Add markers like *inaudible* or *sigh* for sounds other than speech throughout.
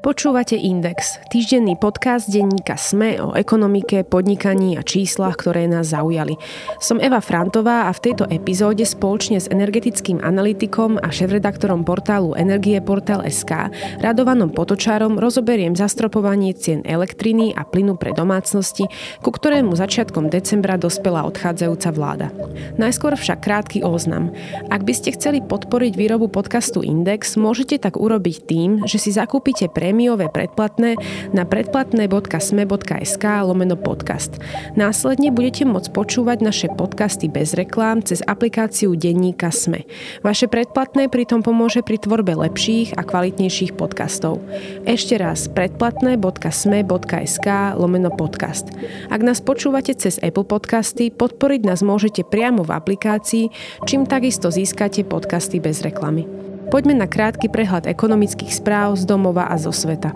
Počúvate Index, týždenný podcast denníka SME o ekonomike, podnikaní a číslach, ktoré nás zaujali. Som Eva Frantová a v tejto epizóde spoločne s energetickým analytikom a šéf-redaktorom portálu Energie Portal SK Radovanom Potočárom rozoberiem zastropovanie cien elektriny a plynu pre domácnosti, ku ktorému začiatkom decembra dospela odchádzajúca vláda. Najskôr však krátky oznam. Ak by ste chceli podporiť výrobu podcastu Index, môžete tak urobiť tým, že si zakúpite pre prémiové predplatné na predplatné.sme.sk lomeno podcast. Následne budete môcť počúvať naše podcasty bez reklám cez aplikáciu denníka SME. Vaše predplatné pritom pomôže pri tvorbe lepších a kvalitnejších podcastov. Ešte raz predplatné.sme.sk lomeno podcast. Ak nás počúvate cez Apple Podcasty, podporiť nás môžete priamo v aplikácii, čím takisto získate podcasty bez reklamy. Poďme na krátky prehľad ekonomických správ z domova a zo sveta.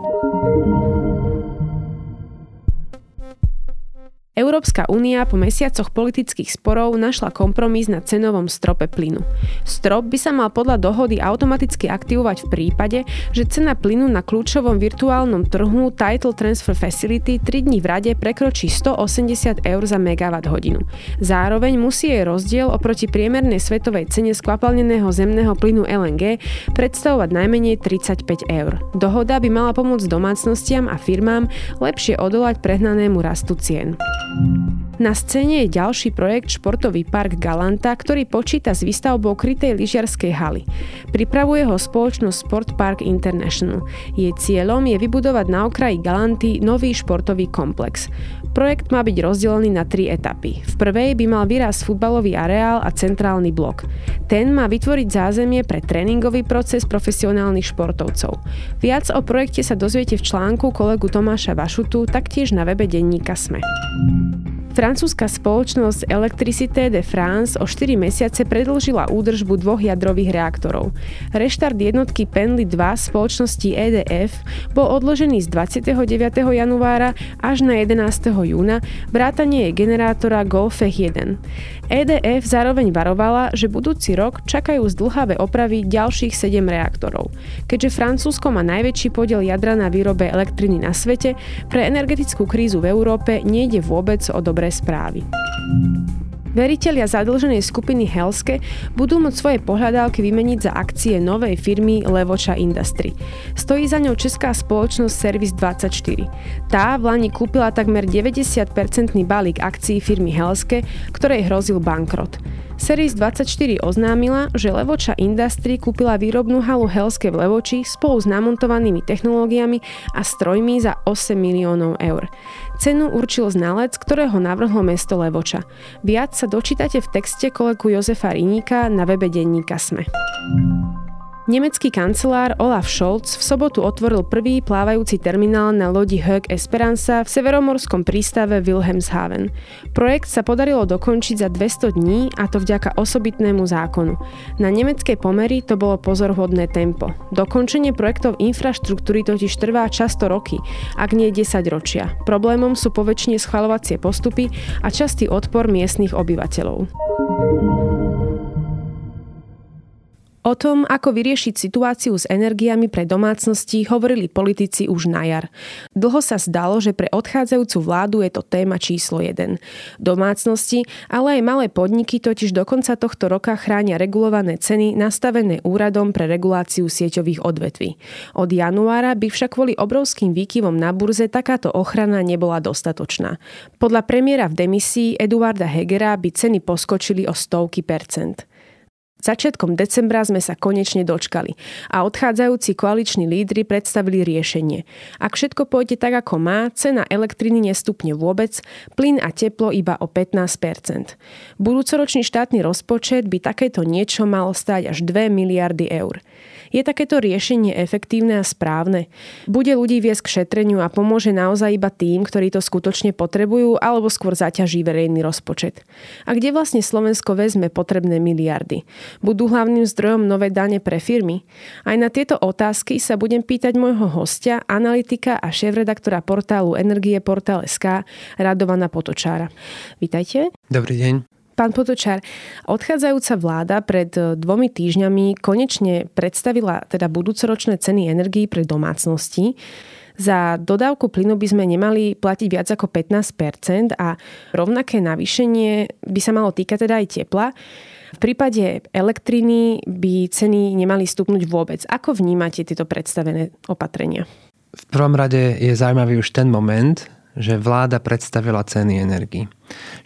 Európska únia po mesiacoch politických sporov našla kompromis na cenovom strope plynu. Strop by sa mal podľa dohody automaticky aktivovať v prípade, že cena plynu na kľúčovom virtuálnom trhu Title Transfer Facility 3 dní v rade prekročí 180 eur za megawatt hodinu. Zároveň musí jej rozdiel oproti priemernej svetovej cene skvapalneného zemného plynu LNG predstavovať najmenej 35 eur. Dohoda by mala pomôcť domácnostiam a firmám lepšie odolať prehnanému rastu cien. Na scéne je ďalší projekt Športový park Galanta, ktorý počíta s výstavbou krytej lyžiarskej haly. Pripravuje ho spoločnosť Sport Park International. Jej cieľom je vybudovať na okraji Galanty nový športový komplex. Projekt má byť rozdelený na tri etapy. V prvej by mal vyraz futbalový areál a centrálny blok. Ten má vytvoriť zázemie pre tréningový proces profesionálnych športovcov. Viac o projekte sa dozviete v článku kolegu Tomáša Vašutu, taktiež na webe denníka SME. Francúzska spoločnosť Electricité de France o 4 mesiace predlžila údržbu dvoch jadrových reaktorov. Reštart jednotky Penly 2 spoločnosti EDF bol odložený z 29. januára až na 11. júna, vrátanie generátora Golfech 1. EDF zároveň varovala, že budúci rok čakajú zdlhavé opravy ďalších 7 reaktorov. Keďže Francúzsko má najväčší podiel jadra na výrobe elektriny na svete, pre energetickú krízu v Európe nejde vôbec o dobré správy. Veriteľia zadlženej skupiny Helske budú môcť svoje pohľadávky vymeniť za akcie novej firmy Levoča Industry. Stojí za ňou česká spoločnosť Service 24. Tá v Lani kúpila takmer 90-percentný balík akcií firmy Helske, ktorej hrozil bankrot. Series 24 oznámila, že Levoča Industry kúpila výrobnú halu Helske v Levoči spolu s namontovanými technológiami a strojmi za 8 miliónov eur. Cenu určil znalec, ktorého navrhlo mesto Levoča. Viac sa dočítate v texte kolegu Jozefa Riníka na webe denníka SME. Nemecký kancelár Olaf Scholz v sobotu otvoril prvý plávajúci terminál na lodi Hög Esperanza v severomorskom prístave Wilhelmshaven. Projekt sa podarilo dokončiť za 200 dní a to vďaka osobitnému zákonu. Na nemecké pomery to bolo pozorhodné tempo. Dokončenie projektov infraštruktúry totiž trvá často roky, ak nie 10 ročia. Problémom sú poväčšine schvalovacie postupy a častý odpor miestnych obyvateľov. O tom, ako vyriešiť situáciu s energiami pre domácnosti, hovorili politici už na jar. Dlho sa zdalo, že pre odchádzajúcu vládu je to téma číslo 1. Domácnosti, ale aj malé podniky totiž do konca tohto roka chránia regulované ceny nastavené úradom pre reguláciu sieťových odvetví. Od januára by však kvôli obrovským výkyvom na burze takáto ochrana nebola dostatočná. Podľa premiéra v demisii Eduarda Hegera by ceny poskočili o stovky percent. Začiatkom decembra sme sa konečne dočkali a odchádzajúci koaliční lídry predstavili riešenie. Ak všetko pôjde tak, ako má, cena elektriny nestupne vôbec, plyn a teplo iba o 15% Budúcoročný štátny rozpočet by takéto niečo malo stáť až 2 miliardy eur. Je takéto riešenie efektívne a správne? Bude ľudí viesť k šetreniu a pomôže naozaj iba tým, ktorí to skutočne potrebujú, alebo skôr zaťaží verejný rozpočet? A kde vlastne Slovensko vezme potrebné miliardy? Budú hlavným zdrojom nové dane pre firmy? Aj na tieto otázky sa budem pýtať môjho hostia, analytika a šéf-redaktora portálu Energie Portál SK, Radovana Potočára. Vítajte. Dobrý deň. Pán Potočár, odchádzajúca vláda pred e, dvomi týždňami konečne predstavila teda budúcoročné ceny energií pre domácnosti. Za dodávku plynu by sme nemali platiť viac ako 15% a rovnaké navýšenie by sa malo týkať teda aj tepla. V prípade elektriny by ceny nemali stupnúť vôbec. Ako vnímate tieto predstavené opatrenia? V prvom rade je zaujímavý už ten moment, že vláda predstavila ceny energii.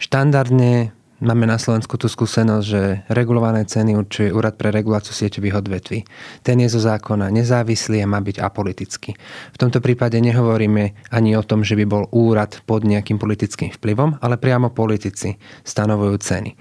Štandardne Máme na Slovensku tú skúsenosť, že regulované ceny určuje Úrad pre reguláciu sieťových odvetví. Ten je zo zákona nezávislý a má byť apolitický. V tomto prípade nehovoríme ani o tom, že by bol úrad pod nejakým politickým vplyvom, ale priamo politici stanovujú ceny.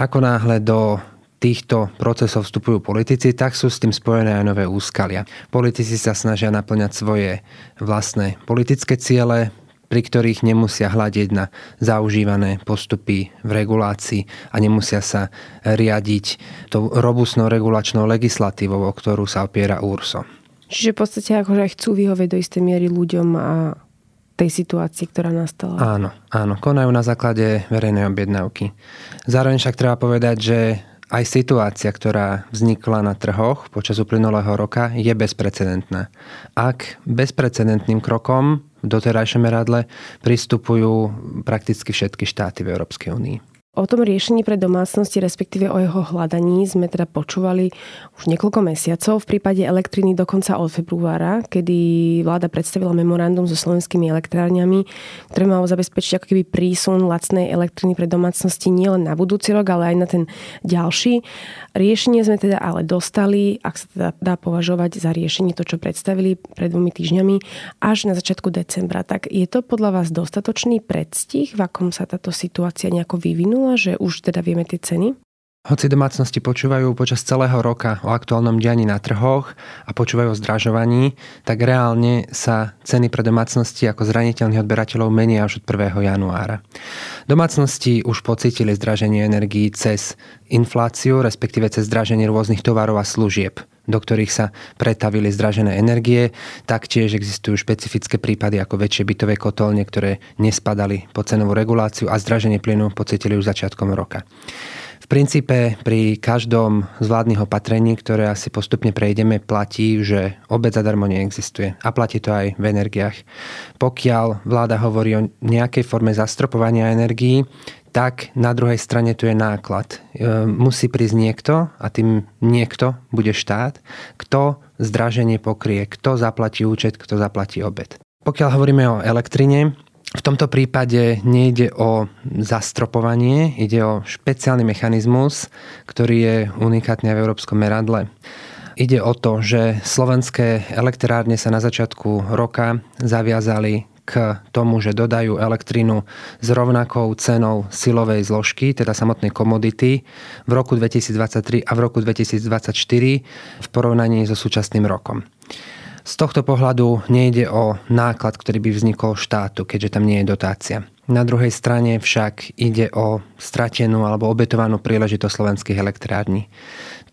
Ako náhle do týchto procesov vstupujú politici, tak sú s tým spojené aj nové úskalia. Politici sa snažia naplňať svoje vlastné politické ciele, pri ktorých nemusia hľadiť na zaužívané postupy v regulácii a nemusia sa riadiť tou robustnou regulačnou legislatívou, o ktorú sa opiera URSO. Čiže v podstate akože aj chcú vyhovieť do istej miery ľuďom a tej situácii, ktorá nastala. Áno, áno, konajú na základe verejnej objednávky. Zároveň však treba povedať, že aj situácia, ktorá vznikla na trhoch počas uplynulého roka, je bezprecedentná. Ak bezprecedentným krokom v doterajšom meradle pristupujú prakticky všetky štáty v Európskej únii. O tom riešení pre domácnosti, respektíve o jeho hľadaní sme teda počúvali už niekoľko mesiacov. V prípade elektriny dokonca od februára, kedy vláda predstavila memorandum so slovenskými elektrárňami, ktoré malo zabezpečiť ako keby prísun lacnej elektriny pre domácnosti nielen na budúci rok, ale aj na ten ďalší. Riešenie sme teda ale dostali, ak sa teda dá považovať za riešenie to, čo predstavili pred dvomi týždňami, až na začiatku decembra. Tak je to podľa vás dostatočný predstih, v akom sa táto situácia nejako vyvinula, že už teda vieme tie ceny? Hoci domácnosti počúvajú počas celého roka o aktuálnom dianí na trhoch a počúvajú o zdražovaní, tak reálne sa ceny pre domácnosti ako zraniteľných odberateľov menia až od 1. januára. Domácnosti už pocítili zdraženie energií cez infláciu, respektíve cez zdraženie rôznych tovarov a služieb do ktorých sa pretavili zdražené energie. Taktiež existujú špecifické prípady ako väčšie bytové kotolne, ktoré nespadali po cenovú reguláciu a zdraženie plynu pocítili už začiatkom roka princípe pri každom z vládnych opatrení, ktoré asi postupne prejdeme, platí, že obec zadarmo neexistuje. A platí to aj v energiách. Pokiaľ vláda hovorí o nejakej forme zastropovania energií, tak na druhej strane tu je náklad. E, musí prísť niekto, a tým niekto bude štát, kto zdraženie pokrie, kto zaplatí účet, kto zaplatí obed. Pokiaľ hovoríme o elektrine, v tomto prípade nejde o zastropovanie, ide o špeciálny mechanizmus, ktorý je unikátny v európskom meradle. Ide o to, že slovenské elektrárne sa na začiatku roka zaviazali k tomu, že dodajú elektrínu s rovnakou cenou silovej zložky, teda samotnej komodity, v roku 2023 a v roku 2024 v porovnaní so súčasným rokom. Z tohto pohľadu nejde o náklad, ktorý by vznikol štátu, keďže tam nie je dotácia. Na druhej strane však ide o stratenú alebo obetovanú príležitosť slovenských elektrární.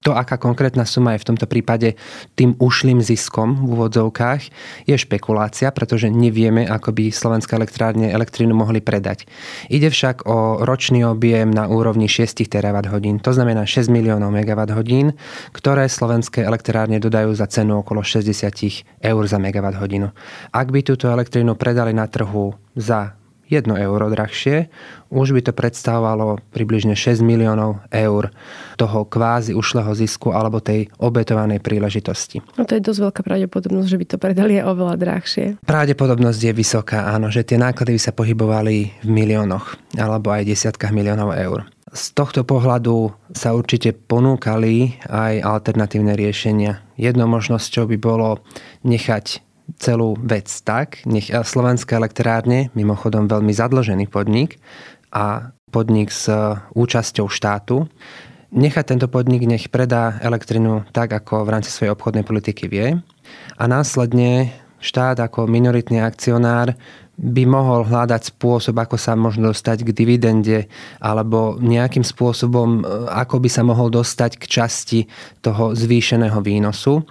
To, aká konkrétna suma je v tomto prípade tým ušlým ziskom v úvodzovkách, je špekulácia, pretože nevieme, ako by slovenské elektrárne elektrínu mohli predať. Ide však o ročný objem na úrovni 6 terawatt hodín, to znamená 6 miliónov megawatt hodín, ktoré slovenské elektrárne dodajú za cenu okolo 60 eur za megawatt hodinu. Ak by túto elektrínu predali na trhu za 1 euro drahšie, už by to predstavovalo približne 6 miliónov eur toho kvázi ušlého zisku alebo tej obetovanej príležitosti. No to je dosť veľká pravdepodobnosť, že by to predali aj oveľa drahšie. Pravdepodobnosť je vysoká, áno, že tie náklady by sa pohybovali v miliónoch alebo aj desiatkách miliónov eur. Z tohto pohľadu sa určite ponúkali aj alternatívne riešenia. Jednou možnosťou by bolo nechať celú vec tak, nech Slovenské elektrárne, mimochodom veľmi zadlžený podnik a podnik s účasťou štátu, nechať tento podnik, nech predá elektrinu tak, ako v rámci svojej obchodnej politiky vie. A následne štát ako minoritný akcionár by mohol hľadať spôsob, ako sa možno dostať k dividende alebo nejakým spôsobom, ako by sa mohol dostať k časti toho zvýšeného výnosu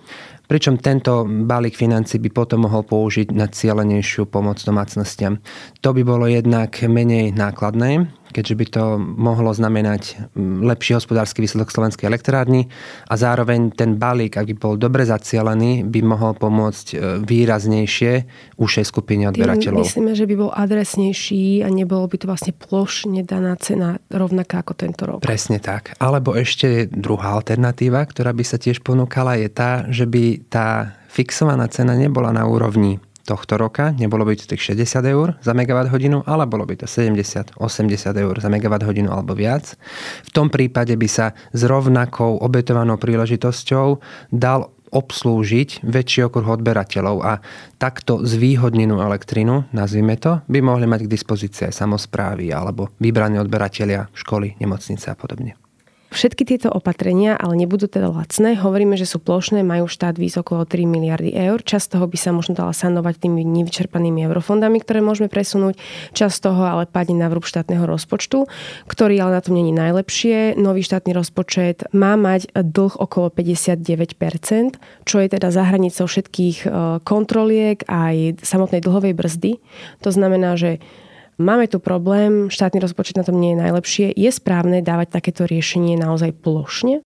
pričom tento balík financí by potom mohol použiť na cieľenejšiu pomoc domácnostiam. To by bolo jednak menej nákladné, keďže by to mohlo znamenať lepší hospodársky výsledok slovenskej elektrárny a zároveň ten balík, ak by bol dobre zacielený, by mohol pomôcť e, výraznejšie ušej skupine odberateľov. Myslíme, že by bol adresnejší a nebolo by to vlastne plošne daná cena rovnaká ako tento rok. Presne tak. Alebo ešte druhá alternatíva, ktorá by sa tiež ponúkala, je tá, že by tá fixovaná cena nebola na úrovni tohto roka. Nebolo by to tých 60 eur za megawatt hodinu, ale bolo by to 70, 80 eur za megawatt hodinu alebo viac. V tom prípade by sa s rovnakou obetovanou príležitosťou dal obslúžiť väčší okruh odberateľov a takto zvýhodnenú elektrinu, nazvime to, by mohli mať k dispozícii aj samozprávy alebo vybraní odberatelia, školy, nemocnice a podobne. Všetky tieto opatrenia ale nebudú teda lacné. Hovoríme, že sú plošné, majú štát výz okolo 3 miliardy eur. Čas toho by sa možno dala sanovať tými nevyčerpanými eurofondami, ktoré môžeme presunúť. Čas toho ale padne na vrúb štátneho rozpočtu, ktorý ale na tom není najlepšie. Nový štátny rozpočet má mať dlh okolo 59%, čo je teda za hranicou všetkých e, kontroliek aj samotnej dlhovej brzdy. To znamená, že Máme tu problém, štátny rozpočet na tom nie je najlepšie. Je správne dávať takéto riešenie naozaj plošne?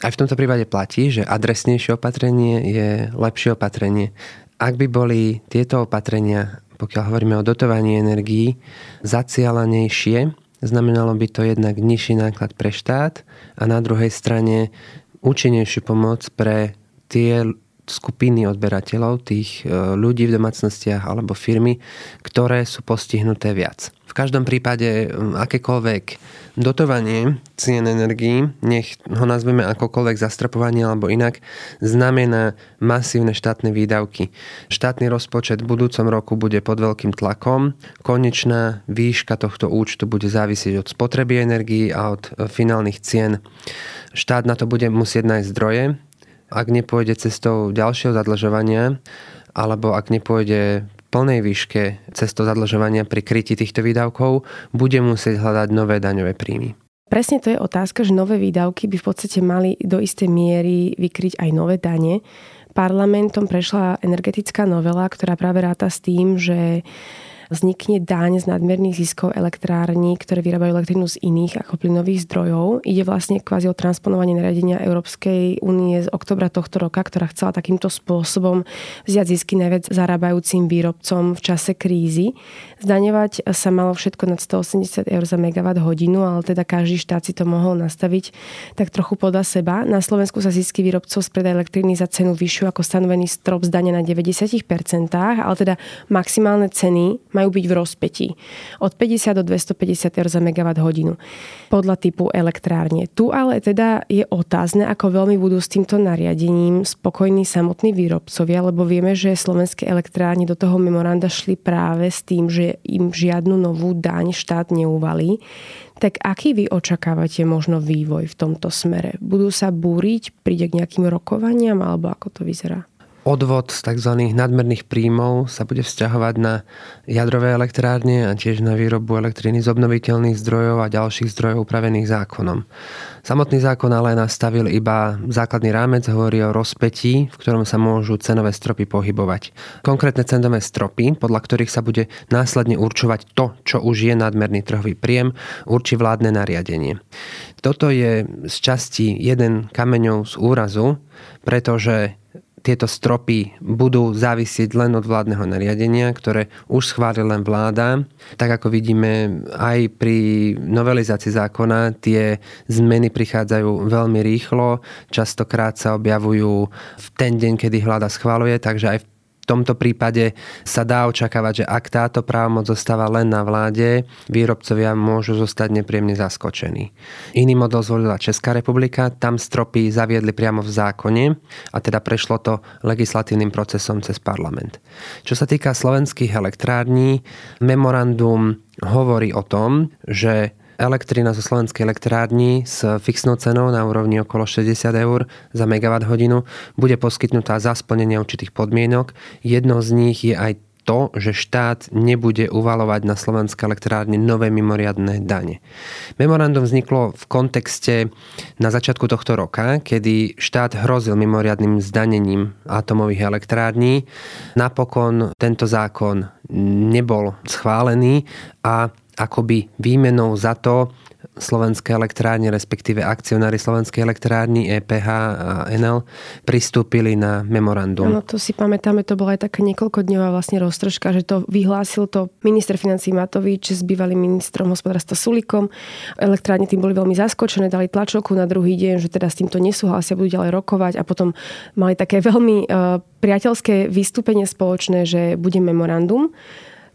Aj v tomto prípade platí, že adresnejšie opatrenie je lepšie opatrenie. Ak by boli tieto opatrenia, pokiaľ hovoríme o dotovaní energií, zacielanejšie, znamenalo by to jednak nižší náklad pre štát a na druhej strane účinnejšiu pomoc pre tie skupiny odberateľov, tých e, ľudí v domácnostiach alebo firmy, ktoré sú postihnuté viac. V každom prípade akékoľvek dotovanie cien energií, nech ho nazveme akokoľvek zastrapovanie alebo inak, znamená masívne štátne výdavky. Štátny rozpočet v budúcom roku bude pod veľkým tlakom. Konečná výška tohto účtu bude závisieť od spotreby energií a od e, finálnych cien. Štát na to bude musieť nájsť zdroje, ak nepôjde cestou ďalšieho zadlžovania, alebo ak nepôjde plnej výške cestou zadlžovania pri kryti týchto výdavkov, bude musieť hľadať nové daňové príjmy. Presne to je otázka, že nové výdavky by v podstate mali do istej miery vykryť aj nové dane. Parlamentom prešla energetická novela, ktorá práve ráta s tým, že vznikne daň z nadmerných ziskov elektrární, ktoré vyrábajú elektrínu z iných ako plynových zdrojov. Ide vlastne kvázi o transponovanie nariadenia Európskej únie z oktobra tohto roka, ktorá chcela takýmto spôsobom vziať zisky najviac zarábajúcim výrobcom v čase krízy. Zdaňovať sa malo všetko nad 180 eur za megawatt hodinu, ale teda každý štát si to mohol nastaviť tak trochu podľa seba. Na Slovensku sa zisky výrobcov z elektriny za cenu vyššiu ako stanovený strop zdania na 90%, ale teda maximálne ceny majú majú byť v rozpetí. Od 50 do 250 eur za megawatt hodinu podľa typu elektrárne. Tu ale teda je otázne, ako veľmi budú s týmto nariadením spokojní samotní výrobcovia, lebo vieme, že slovenské elektrárne do toho memoranda šli práve s tým, že im žiadnu novú daň štát neuvalí. Tak aký vy očakávate možno vývoj v tomto smere? Budú sa búriť, príde k nejakým rokovaniam, alebo ako to vyzerá? Odvod z tzv. nadmerných príjmov sa bude vzťahovať na jadrové elektrárne a tiež na výrobu elektriny z obnoviteľných zdrojov a ďalších zdrojov upravených zákonom. Samotný zákon ale nastavil iba základný rámec, hovorí o rozpetí, v ktorom sa môžu cenové stropy pohybovať. Konkrétne cenové stropy, podľa ktorých sa bude následne určovať to, čo už je nadmerný trhový príjem, určí vládne nariadenie. Toto je z časti jeden kameňov z úrazu, pretože tieto stropy budú závisieť len od vládneho nariadenia, ktoré už schválil len vláda. Tak ako vidíme aj pri novelizácii zákona, tie zmeny prichádzajú veľmi rýchlo, častokrát sa objavujú v ten deň, kedy vláda schváluje, takže aj v v tomto prípade sa dá očakávať, že ak táto právomoc zostáva len na vláde, výrobcovia môžu zostať nepríjemne zaskočení. Iný model zvolila Česká republika, tam stropy zaviedli priamo v zákone a teda prešlo to legislatívnym procesom cez parlament. Čo sa týka slovenských elektrární, memorandum hovorí o tom, že elektrina zo slovenskej elektrárni s fixnou cenou na úrovni okolo 60 eur za megawatt hodinu bude poskytnutá za splnenie určitých podmienok. Jednou z nich je aj to, že štát nebude uvalovať na slovenské elektrárne nové mimoriadne dane. Memorandum vzniklo v kontexte na začiatku tohto roka, kedy štát hrozil mimoriadným zdanením atomových elektrární. Napokon tento zákon nebol schválený a akoby výmenou za to Slovenské elektrárne, respektíve akcionári Slovenskej elektrárny EPH a NL pristúpili na memorandum. No to si pamätáme, to bola aj taká niekoľkodňová vlastne roztržka, že to vyhlásil to minister financí Matovič s bývalým ministrom hospodárstva Sulikom. Elektrárne tým boli veľmi zaskočené, dali tlačovku na druhý deň, že teda s týmto nesúhlasia, budú ďalej rokovať a potom mali také *laughs* veľmi uh, priateľské vystúpenie spoločné, že bude memorandum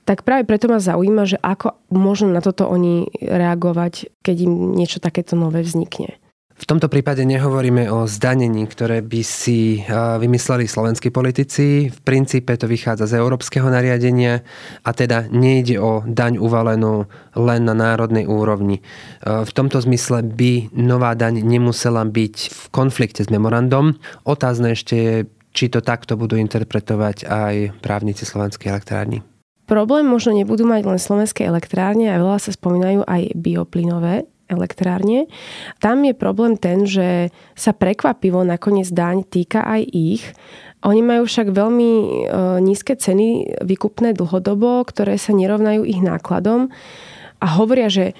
tak práve preto ma zaujíma, že ako môžu na toto oni reagovať, keď im niečo takéto nové vznikne. V tomto prípade nehovoríme o zdanení, ktoré by si vymysleli slovenskí politici. V princípe to vychádza z európskeho nariadenia a teda nejde o daň uvalenú len na národnej úrovni. V tomto zmysle by nová daň nemusela byť v konflikte s memorandom. Otázne ešte je, či to takto budú interpretovať aj právnici slovenskej elektrárny. Problém možno nebudú mať len slovenské elektrárne a veľa sa spomínajú aj bioplynové elektrárne. Tam je problém ten, že sa prekvapivo nakoniec daň týka aj ich. Oni majú však veľmi e, nízke ceny vykupné dlhodobo, ktoré sa nerovnajú ich nákladom a hovoria, že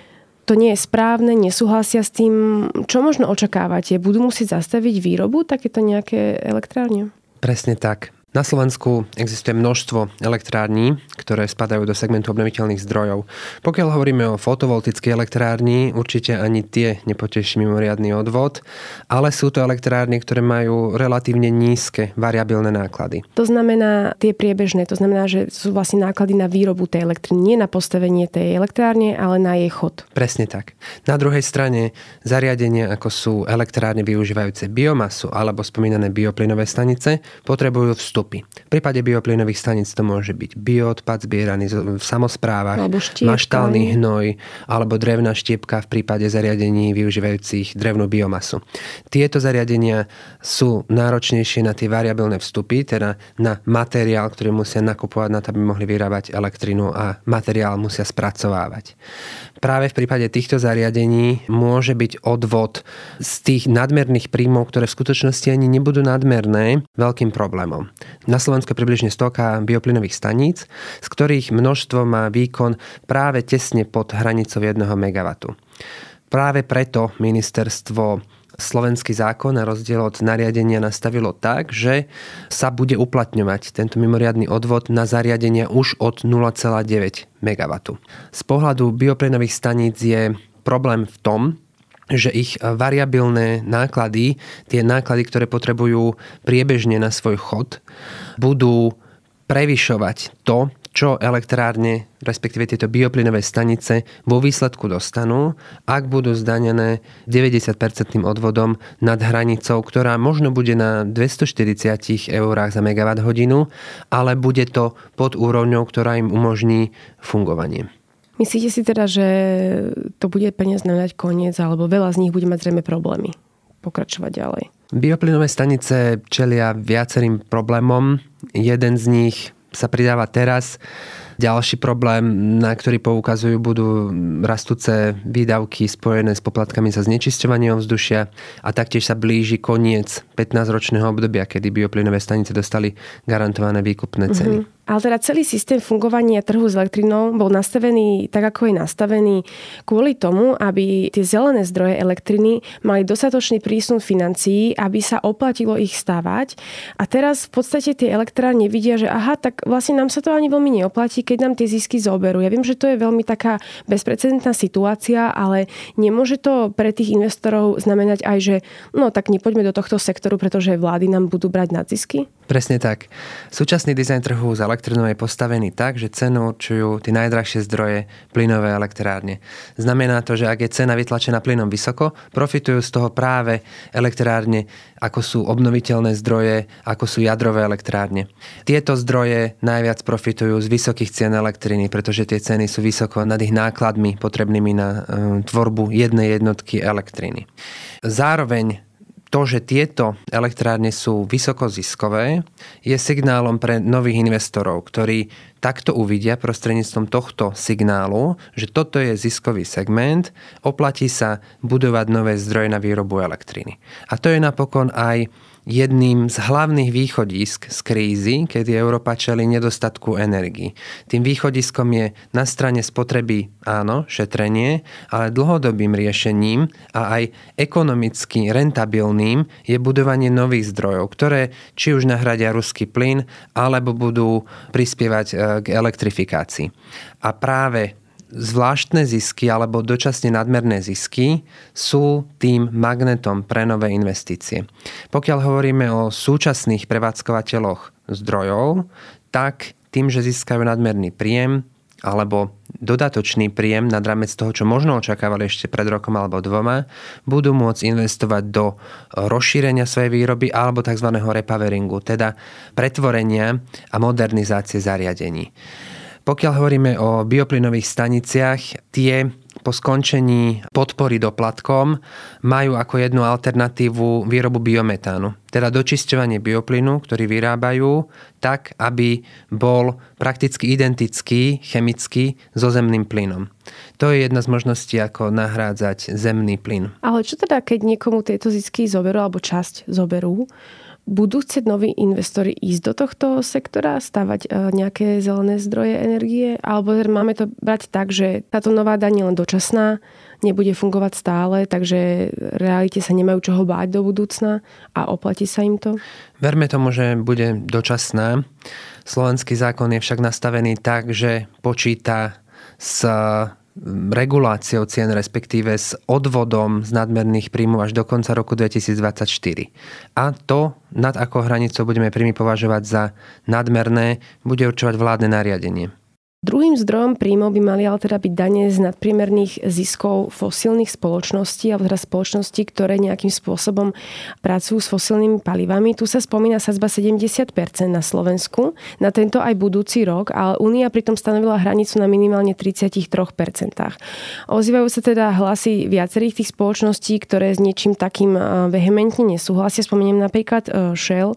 to nie je správne, nesúhlasia s tým. Čo možno očakávate? Budú musieť zastaviť výrobu takéto nejaké elektrárne? Presne tak. Na Slovensku existuje množstvo elektrární, ktoré spadajú do segmentu obnoviteľných zdrojov. Pokiaľ hovoríme o fotovoltickej elektrárni, určite ani tie nepoteší mimoriadný odvod, ale sú to elektrárne, ktoré majú relatívne nízke variabilné náklady. To znamená tie priebežné, to znamená, že sú vlastne náklady na výrobu tej elektriny, nie na postavenie tej elektrárne, ale na jej chod. Presne tak. Na druhej strane zariadenia, ako sú elektrárne využívajúce biomasu alebo spomínané bioplynové stanice, potrebujú vstup vstupy. V prípade bioplynových staníc to môže byť bioodpad zbieraný v samozprávach, maštálny hnoj alebo drevná štiepka v prípade zariadení využívajúcich drevnú biomasu. Tieto zariadenia sú náročnejšie na tie variabilné vstupy, teda na materiál, ktorý musia nakupovať na to, aby mohli vyrábať elektrinu a materiál musia spracovávať. Práve v prípade týchto zariadení môže byť odvod z tých nadmerných príjmov, ktoré v skutočnosti ani nebudú nadmerné, veľkým problémom. Na Slovensku je približne 100 bioplynových staníc, z ktorých množstvo má výkon práve tesne pod hranicou 1 MW. Práve preto ministerstvo slovenský zákon na rozdiel od nariadenia nastavilo tak, že sa bude uplatňovať tento mimoriadný odvod na zariadenia už od 0,9 MW. Z pohľadu bioplynových staníc je problém v tom, že ich variabilné náklady, tie náklady, ktoré potrebujú priebežne na svoj chod, budú prevyšovať to, čo elektrárne, respektíve tieto bioplynové stanice vo výsledku dostanú, ak budú zdanené 90% odvodom nad hranicou, ktorá možno bude na 240 eurách za megawatt hodinu, ale bude to pod úrovňou, ktorá im umožní fungovanie. Myslíte si teda, že to bude peniaz znamenať koniec, alebo veľa z nich bude mať zrejme problémy pokračovať ďalej? Bioplynové stanice čelia viacerým problémom. Jeden z nich sa pridáva teraz. Ďalší problém, na ktorý poukazujú, budú rastúce výdavky spojené s poplatkami za znečisťovanie ovzdušia a taktiež sa blíži koniec 15-ročného obdobia, kedy bioplynové stanice dostali garantované výkupné ceny. Mm-hmm. Ale teda celý systém fungovania trhu s elektrinou bol nastavený tak, ako je nastavený kvôli tomu, aby tie zelené zdroje elektriny mali dostatočný prísun financií, aby sa oplatilo ich stavať. A teraz v podstate tie elektrárne vidia, že aha, tak vlastne nám sa to ani veľmi neoplatí, keď nám tie zisky zoberú. Ja viem, že to je veľmi taká bezprecedentná situácia, ale nemôže to pre tých investorov znamenať aj, že no tak nepoďme do tohto sektoru, pretože vlády nám budú brať na zisky? Presne tak. Súčasný dizajn trhu s elektrinou je postavený tak, že cenu určujú tie najdrahšie zdroje plynové elektrárne. Znamená to, že ak je cena vytlačená plynom vysoko, profitujú z toho práve elektrárne, ako sú obnoviteľné zdroje, ako sú jadrové elektrárne. Tieto zdroje najviac profitujú z vysokých cien elektriny, pretože tie ceny sú vysoko nad ich nákladmi potrebnými na e, tvorbu jednej jednotky elektriny. Zároveň to, že tieto elektrárne sú vysokoziskové, je signálom pre nových investorov, ktorí takto uvidia prostredníctvom tohto signálu, že toto je ziskový segment, oplatí sa budovať nové zdroje na výrobu elektriny. A to je napokon aj jedným z hlavných východisk z krízy, kedy Európa čeli nedostatku energii. Tým východiskom je na strane spotreby, áno, šetrenie, ale dlhodobým riešením a aj ekonomicky rentabilným je budovanie nových zdrojov, ktoré či už nahradia ruský plyn, alebo budú prispievať e, k elektrifikácii. A práve zvláštne zisky alebo dočasne nadmerné zisky sú tým magnetom pre nové investície. Pokiaľ hovoríme o súčasných prevádzkovateľoch zdrojov, tak tým, že získajú nadmerný príjem alebo dodatočný príjem nad rámec toho, čo možno očakávali ešte pred rokom alebo dvoma, budú môcť investovať do rozšírenia svojej výroby alebo tzv. repoweringu, teda pretvorenia a modernizácie zariadení. Pokiaľ hovoríme o bioplynových staniciach, tie po skončení podpory doplatkom majú ako jednu alternatívu výrobu biometánu, teda dočisťovanie bioplynu, ktorý vyrábajú tak, aby bol prakticky identický chemicky so zemným plynom. To je jedna z možností, ako nahrádzať zemný plyn. Ale čo teda, keď niekomu tieto zisky zoberú alebo časť zoberú? Budú chcieť noví investori ísť do tohto sektora, stavať e, nejaké zelené zdroje energie? Alebo máme to brať tak, že táto nová daň je len dočasná, nebude fungovať stále, takže realite sa nemajú čoho báť do budúcna a oplatí sa im to? Verme tomu, že bude dočasná. Slovenský zákon je však nastavený tak, že počíta s reguláciou cien, respektíve s odvodom z nadmerných príjmov až do konca roku 2024. A to, nad akou hranicou budeme príjmy považovať za nadmerné, bude určovať vládne nariadenie. Druhým zdrojom príjmov by mali ale teda byť dane z nadpriemerných ziskov fosílnych spoločností alebo teda spoločností, ktoré nejakým spôsobom pracujú s fosílnymi palivami. Tu sa spomína sadzba 70% na Slovensku, na tento aj budúci rok, ale Únia pritom stanovila hranicu na minimálne 33%. Ozývajú sa teda hlasy viacerých tých spoločností, ktoré s niečím takým vehementne nesúhlasia. Spomeniem napríklad e, Shell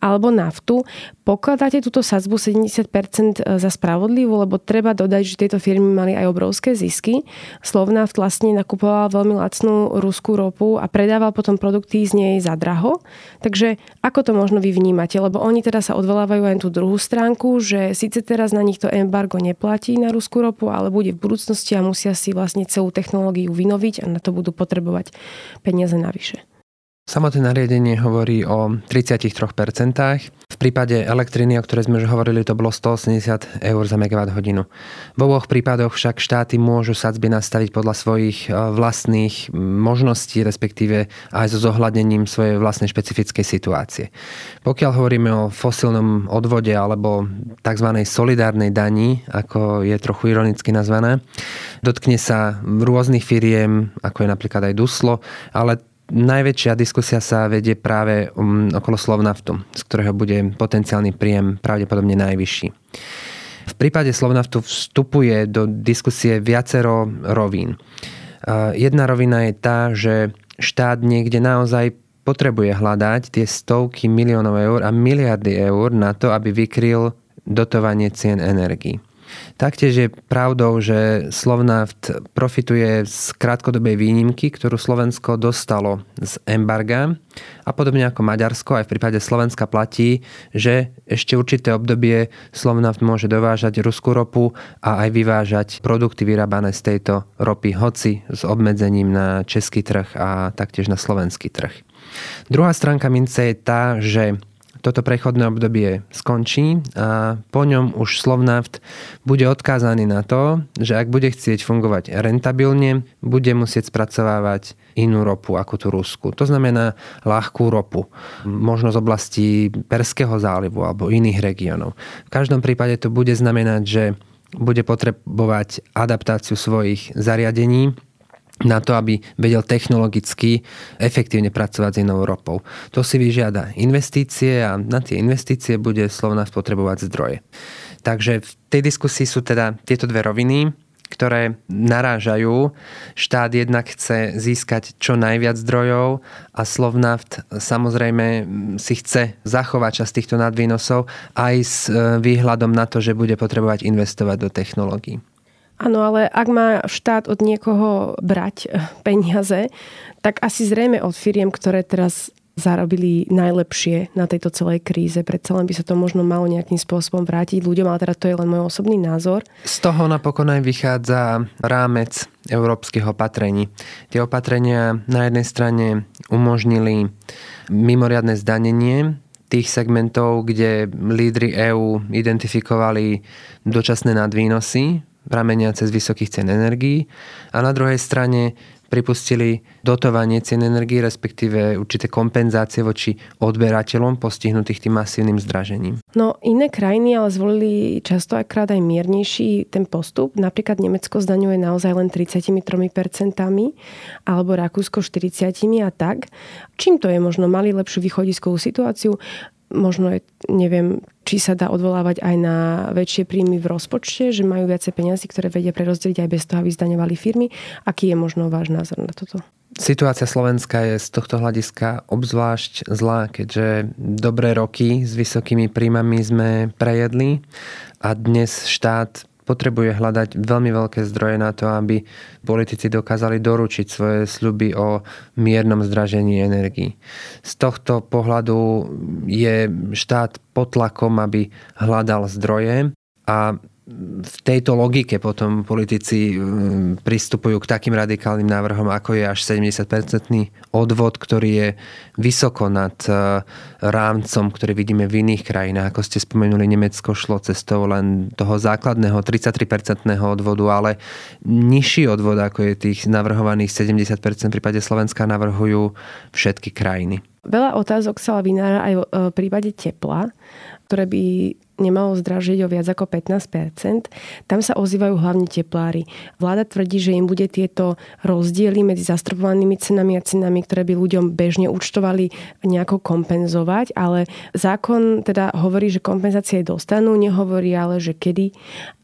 alebo naftu. Pokladáte túto sadzbu 70% e, za spravodlivú, lebo treba dodať, že tieto firmy mali aj obrovské zisky. Slovnaft vlastne nakupoval veľmi lacnú ruskú ropu a predával potom produkty z nej za draho. Takže ako to možno vy vnímate? Lebo oni teda sa odvolávajú aj tú druhú stránku, že síce teraz na nich to embargo neplatí na ruskú ropu, ale bude v budúcnosti a musia si vlastne celú technológiu vynoviť a na to budú potrebovať peniaze navyše. Samotné nariadenie hovorí o 33%. V prípade elektriny, o ktorej sme už hovorili, to bolo 180 eur za megawatt hodinu. V oboch prípadoch však štáty môžu sadzby nastaviť podľa svojich e, vlastných možností, respektíve aj so zohľadnením svojej vlastnej špecifickej situácie. Pokiaľ hovoríme o fosilnom odvode alebo tzv. solidárnej dani, ako je trochu ironicky nazvané, dotkne sa rôznych firiem, ako je napríklad aj Duslo, ale Najväčšia diskusia sa vedie práve um, okolo Slovnaftu, z ktorého bude potenciálny príjem pravdepodobne najvyšší. V prípade Slovnaftu vstupuje do diskusie viacero rovín. Jedna rovina je tá, že štát niekde naozaj potrebuje hľadať tie stovky miliónov eur a miliardy eur na to, aby vykryl dotovanie cien energii. Taktiež je pravdou, že Slovnaft profituje z krátkodobej výnimky, ktorú Slovensko dostalo z embarga a podobne ako Maďarsko aj v prípade Slovenska platí, že ešte určité obdobie Slovnaft môže dovážať ruskú ropu a aj vyvážať produkty vyrábané z tejto ropy, hoci s obmedzením na český trh a taktiež na slovenský trh. Druhá stránka mince je tá, že toto prechodné obdobie skončí a po ňom už Slovnaft bude odkázaný na to, že ak bude chcieť fungovať rentabilne, bude musieť spracovávať inú ropu ako tú Rusku. To znamená ľahkú ropu, možno z oblasti Perského zálivu alebo iných regiónov. V každom prípade to bude znamenať, že bude potrebovať adaptáciu svojich zariadení, na to, aby vedel technologicky efektívne pracovať s inou ropou. To si vyžiada investície a na tie investície bude Slovna spotrebovať zdroje. Takže v tej diskusii sú teda tieto dve roviny. ktoré narážajú. Štát jednak chce získať čo najviac zdrojov a Slovnaft samozrejme si chce zachovať časť týchto nadvýnosov aj s e, výhľadom na to, že bude potrebovať investovať do technológií. Áno, ale ak má štát od niekoho brať e, peniaze, tak asi zrejme od firiem, ktoré teraz zarobili najlepšie na tejto celej kríze. Predsa len by sa to možno malo nejakým spôsobom vrátiť ľuďom, ale teda to je len môj osobný názor. Z toho napokon aj vychádza rámec európskych opatrení. Tie opatrenia na jednej strane umožnili mimoriadne zdanenie tých segmentov, kde lídry EÚ identifikovali dočasné nadvýnosy prameniace z vysokých cen energií a na druhej strane pripustili dotovanie cien energii, respektíve určité kompenzácie voči odberateľom postihnutých tým masívnym zdražením. No iné krajiny ale zvolili často akrát aj miernejší ten postup. Napríklad Nemecko zdaňuje naozaj len 33%, alebo Rakúsko 40% a tak. Čím to je? Možno mali lepšiu východiskovú situáciu? Možno je, neviem, či sa dá odvolávať aj na väčšie príjmy v rozpočte, že majú viacej peniazy, ktoré vedia prerozdeliť aj bez toho, aby zdaňovali firmy. Aký je možno váš názor na toto? Situácia Slovenska je z tohto hľadiska obzvlášť zlá, keďže dobré roky s vysokými príjmami sme prejedli a dnes štát potrebuje hľadať veľmi veľké zdroje na to, aby politici dokázali doručiť svoje sľuby o miernom zdražení energii. Z tohto pohľadu je štát pod tlakom, aby hľadal zdroje a v tejto logike potom politici mm, pristupujú k takým radikálnym návrhom, ako je až 70-percentný odvod, ktorý je vysoko nad e, rámcom, ktorý vidíme v iných krajinách. Ako ste spomenuli, Nemecko šlo cestou len toho základného 33-percentného odvodu, ale nižší odvod, ako je tých navrhovaných 70% v prípade Slovenska, navrhujú všetky krajiny. Veľa otázok sa vynára aj v prípade tepla, ktoré by nemalo zdražiť o viac ako 15% Tam sa ozývajú hlavne teplári. Vláda tvrdí, že im bude tieto rozdiely medzi zastropovanými cenami a cenami, ktoré by ľuďom bežne účtovali, nejako kompenzovať, ale zákon teda hovorí, že kompenzácie dostanú, nehovorí ale, že kedy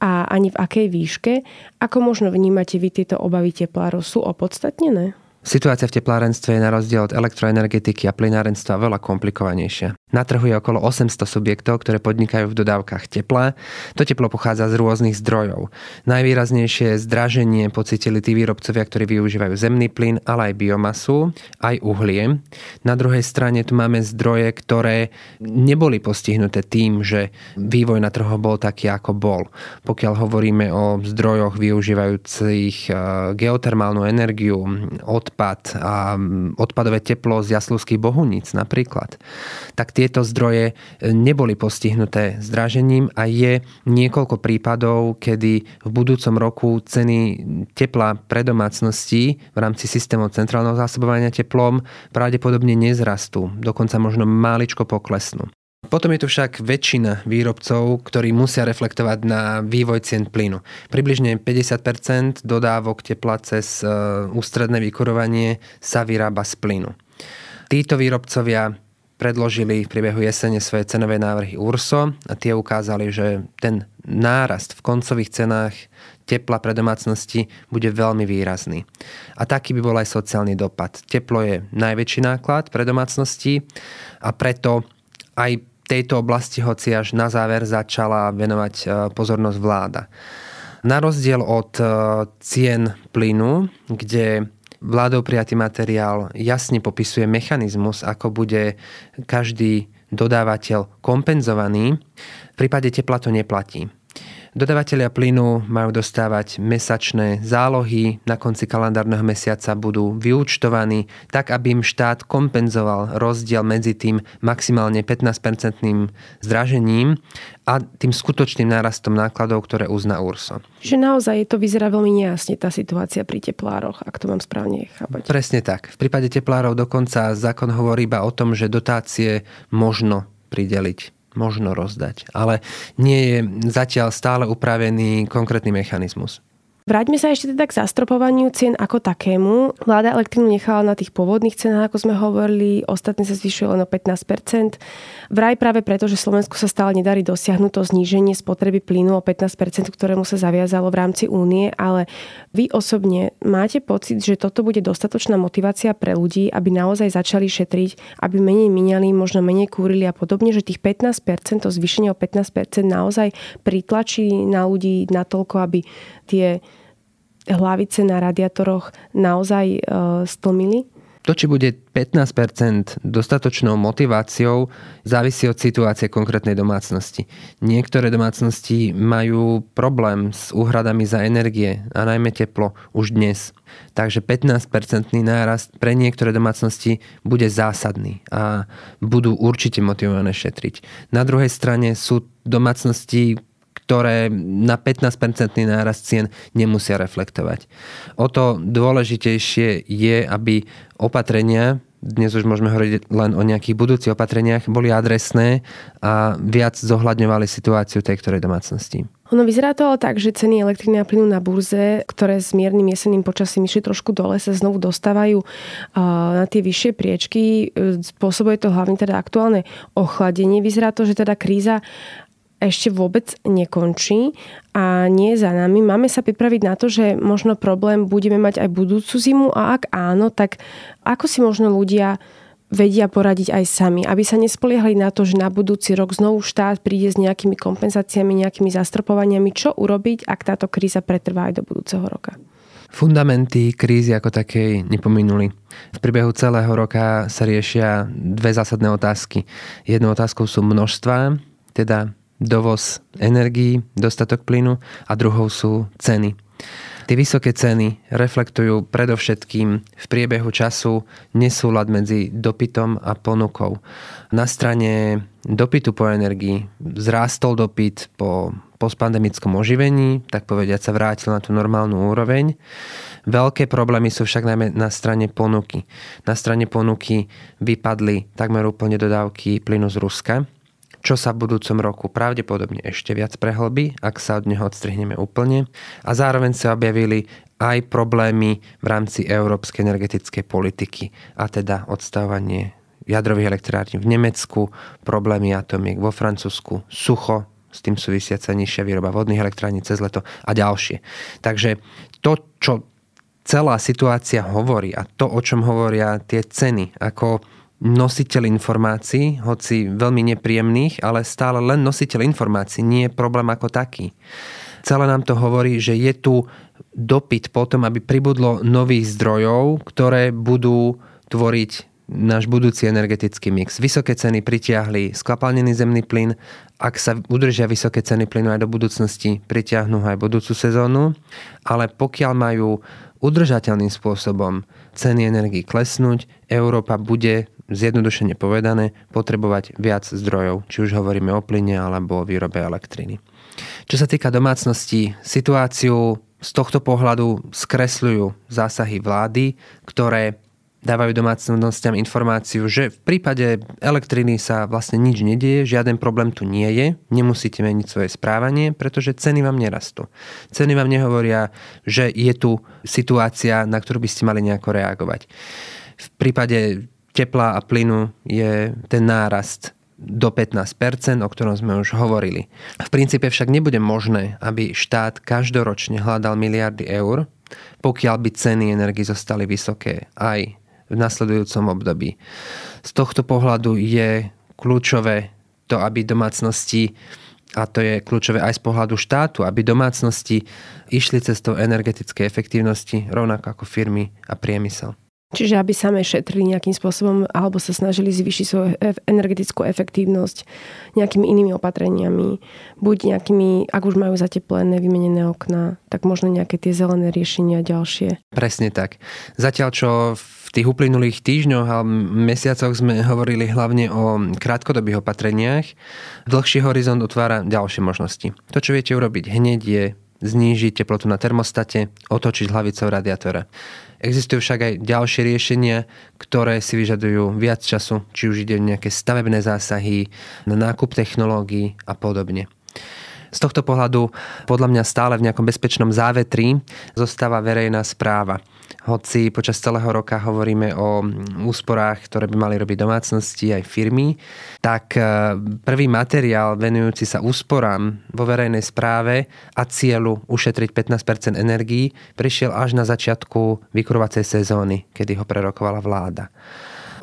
a ani v akej výške. Ako možno vnímate vy tieto obavy teplárov? Sú opodstatnené? Situácia v teplárenstve je na rozdiel od elektroenergetiky a plynárenstva veľa komplikovanejšia. Na trhu je okolo 800 subjektov, ktoré podnikajú v dodávkach tepla. To teplo pochádza z rôznych zdrojov. Najvýraznejšie zdraženie pocitili tí výrobcovia, ktorí využívajú zemný plyn, ale aj biomasu, aj uhlie. Na druhej strane tu máme zdroje, ktoré neboli postihnuté tým, že vývoj na trhu bol taký, ako bol. Pokiaľ hovoríme o zdrojoch využívajúcich e, geotermálnu energiu, odpad a odpadové teplo z jaslovských bohuníc napríklad, tak tie tieto zdroje e, neboli postihnuté zdražením a je niekoľko prípadov, kedy v budúcom roku ceny tepla pre domácnosti v rámci systémov centrálneho zásobovania teplom pravdepodobne nezrastú, dokonca možno máličko poklesnú. Potom je tu však väčšina výrobcov, ktorí musia reflektovať na vývoj cien plynu. Približne 50% dodávok tepla cez e, ústredné vykurovanie sa vyrába z plynu. Títo výrobcovia predložili v priebehu jesene svoje cenové návrhy URSO a tie ukázali, že ten nárast v koncových cenách tepla pre domácnosti bude veľmi výrazný. A taký by bol aj sociálny dopad. Teplo je najväčší náklad pre domácnosti a preto aj tejto oblasti, hoci až na záver začala venovať e, pozornosť vláda. Na rozdiel od e, cien plynu, kde vládou prijatý materiál jasne popisuje mechanizmus, ako bude každý dodávateľ kompenzovaný. V prípade tepla to neplatí. Dodavatelia plynu majú dostávať mesačné zálohy, na konci kalendárneho mesiaca budú vyúčtovaní, tak aby im štát kompenzoval rozdiel medzi tým maximálne 15-percentným zdražením a tým skutočným nárastom nákladov, ktoré uzná URSO. Že naozaj to vyzerá veľmi nejasne tá situácia pri teplároch, ak to mám správne chápať. Presne tak. V prípade teplárov dokonca zákon hovorí iba o tom, že dotácie možno prideliť možno rozdať. Ale nie je zatiaľ stále upravený konkrétny mechanizmus. Vráťme sa ešte teda k zastropovaniu cien ako takému. Vláda elektrínu nechala na tých pôvodných cenách, ako sme hovorili, ostatné sa zvyšuje len o 15%. Vraj práve preto, že Slovensku sa stále nedarí dosiahnuť to zníženie spotreby plynu o 15%, ktorému sa zaviazalo v rámci únie, ale vy osobne máte pocit, že toto bude dostatočná motivácia pre ľudí, aby naozaj začali šetriť, aby menej miniali, možno menej kúrili a podobne, že tých 15%, to zvýšenie o 15% naozaj pritlačí na ľudí natoľko, aby tie hlavice na radiátoroch naozaj e, stlmili? To, či bude 15% dostatočnou motiváciou, závisí od situácie konkrétnej domácnosti. Niektoré domácnosti majú problém s úhradami za energie a najmä teplo už dnes. Takže 15-percentný nárast pre niektoré domácnosti bude zásadný a budú určite motivované šetriť. Na druhej strane sú domácnosti, ktoré na 15-percentný nárast cien nemusia reflektovať. O to dôležitejšie je, aby opatrenia, dnes už môžeme hovoriť len o nejakých budúcich opatreniach, boli adresné a viac zohľadňovali situáciu tej ktorej domácnosti. Ono vyzerá to ale tak, že ceny elektriny a plynu na burze, ktoré s miernym jesenným počasím išli trošku dole, sa znovu dostávajú na tie vyššie priečky. Spôsobuje to hlavne teda aktuálne ochladenie. Vyzerá to, že teda kríza ešte vôbec nekončí a nie je za nami. Máme sa pripraviť na to, že možno problém budeme mať aj budúcu zimu a ak áno, tak ako si možno ľudia vedia poradiť aj sami, aby sa nespoliehali na to, že na budúci rok znovu štát príde s nejakými kompenzáciami, nejakými zastropovaniami, čo urobiť, ak táto kríza pretrvá aj do budúceho roka. Fundamenty krízy ako takej nepominuli. V priebehu celého roka sa riešia dve zásadné otázky. Jednou otázkou sú množstva, teda dovoz energií, dostatok plynu a druhou sú ceny. Tie vysoké ceny reflektujú predovšetkým v priebehu času nesúlad medzi dopytom a ponukou. Na strane dopytu po energii zrástol dopyt po postpandemickom oživení, tak povediať sa vrátil na tú normálnu úroveň. Veľké problémy sú však najmä na strane ponuky. Na strane ponuky vypadli takmer úplne dodávky plynu z Ruska čo sa v budúcom roku pravdepodobne ešte viac prehlbí, ak sa od neho odstrihneme úplne. A zároveň sa objavili aj problémy v rámci európskej energetickej politiky, a teda odstávanie jadrových elektrární v Nemecku, problémy atomiek vo Francúzsku, sucho, s tým súvisiaca nižšia výroba vodných elektrární cez leto a ďalšie. Takže to, čo celá situácia hovorí a to, o čom hovoria tie ceny, ako nositeľ informácií, hoci veľmi nepríjemných, ale stále len nositeľ informácií, nie je problém ako taký. Celé nám to hovorí, že je tu dopyt potom, aby pribudlo nových zdrojov, ktoré budú tvoriť náš budúci energetický mix. Vysoké ceny pritiahli skvapalnený zemný plyn. Ak sa udržia vysoké ceny plynu aj do budúcnosti, pritiahnu aj budúcu sezónu. Ale pokiaľ majú udržateľným spôsobom ceny energii klesnúť, Európa bude zjednodušene povedané, potrebovať viac zdrojov, či už hovoríme o plyne alebo o výrobe elektriny. Čo sa týka domácností, situáciu z tohto pohľadu skresľujú zásahy vlády, ktoré dávajú domácnostiam informáciu, že v prípade elektriny sa vlastne nič nedieje, žiaden problém tu nie je, nemusíte meniť svoje správanie, pretože ceny vám nerastú. Ceny vám nehovoria, že je tu situácia, na ktorú by ste mali nejako reagovať. V prípade tepla a plynu je ten nárast do 15%, o ktorom sme už hovorili. V princípe však nebude možné, aby štát každoročne hľadal miliardy eur, pokiaľ by ceny energii zostali vysoké aj v nasledujúcom období. Z tohto pohľadu je kľúčové to, aby domácnosti a to je kľúčové aj z pohľadu štátu, aby domácnosti išli cestou energetickej efektívnosti, rovnako ako firmy a priemysel. Čiže aby same šetrili nejakým spôsobom alebo sa snažili zvýšiť svoju energetickú efektívnosť nejakými inými opatreniami. Buď nejakými, ak už majú zateplené, vymenené okná, tak možno nejaké tie zelené riešenia ďalšie. Presne tak. Zatiaľ, čo v tých uplynulých týždňoch a mesiacoch sme *laughs* hovorili hlavne o krátkodobých opatreniach, dlhší horizont otvára ďalšie možnosti. To, čo viete urobiť hneď, je znížiť teplotu na termostate, otočiť hlavicou radiátora. Existujú však aj ďalšie riešenia, ktoré si vyžadujú viac času, či už ide nejaké stavebné zásahy, na nákup technológií a podobne. Z tohto pohľadu podľa mňa stále v nejakom bezpečnom závetri zostáva verejná správa hoci počas celého roka hovoríme o úsporách, ktoré by mali robiť domácnosti aj firmy, tak e, prvý materiál venujúci sa úsporám vo verejnej správe a cieľu ušetriť 15% energií prišiel až na začiatku vykurovacej sezóny, kedy ho prerokovala vláda.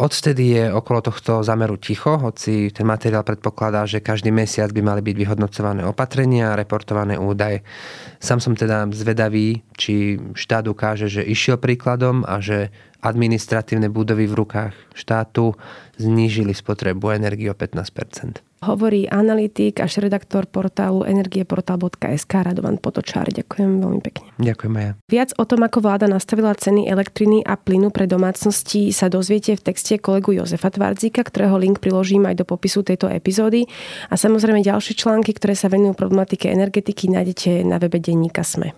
Odvtedy je okolo tohto zameru ticho, hoci ten materiál predpokladá, že každý mesiac by mali byť vyhodnocované opatrenia a reportované údaje. Sam som teda zvedavý, či štát ukáže, že išiel príkladom a že administratívne budovy v rukách štátu znížili spotrebu energie o 15 Hovorí analytik až redaktor portálu energieportal.sk Radovan Potočár. Ďakujem veľmi pekne. Ďakujem aj. Viac o tom, ako vláda nastavila ceny elektriny a plynu pre domácnosti sa dozviete v texte kolegu Jozefa Tvardzíka, ktorého link priložím aj do popisu tejto epizódy. A samozrejme ďalšie články, ktoré sa venujú problematike energetiky, nájdete na webe denníka SME.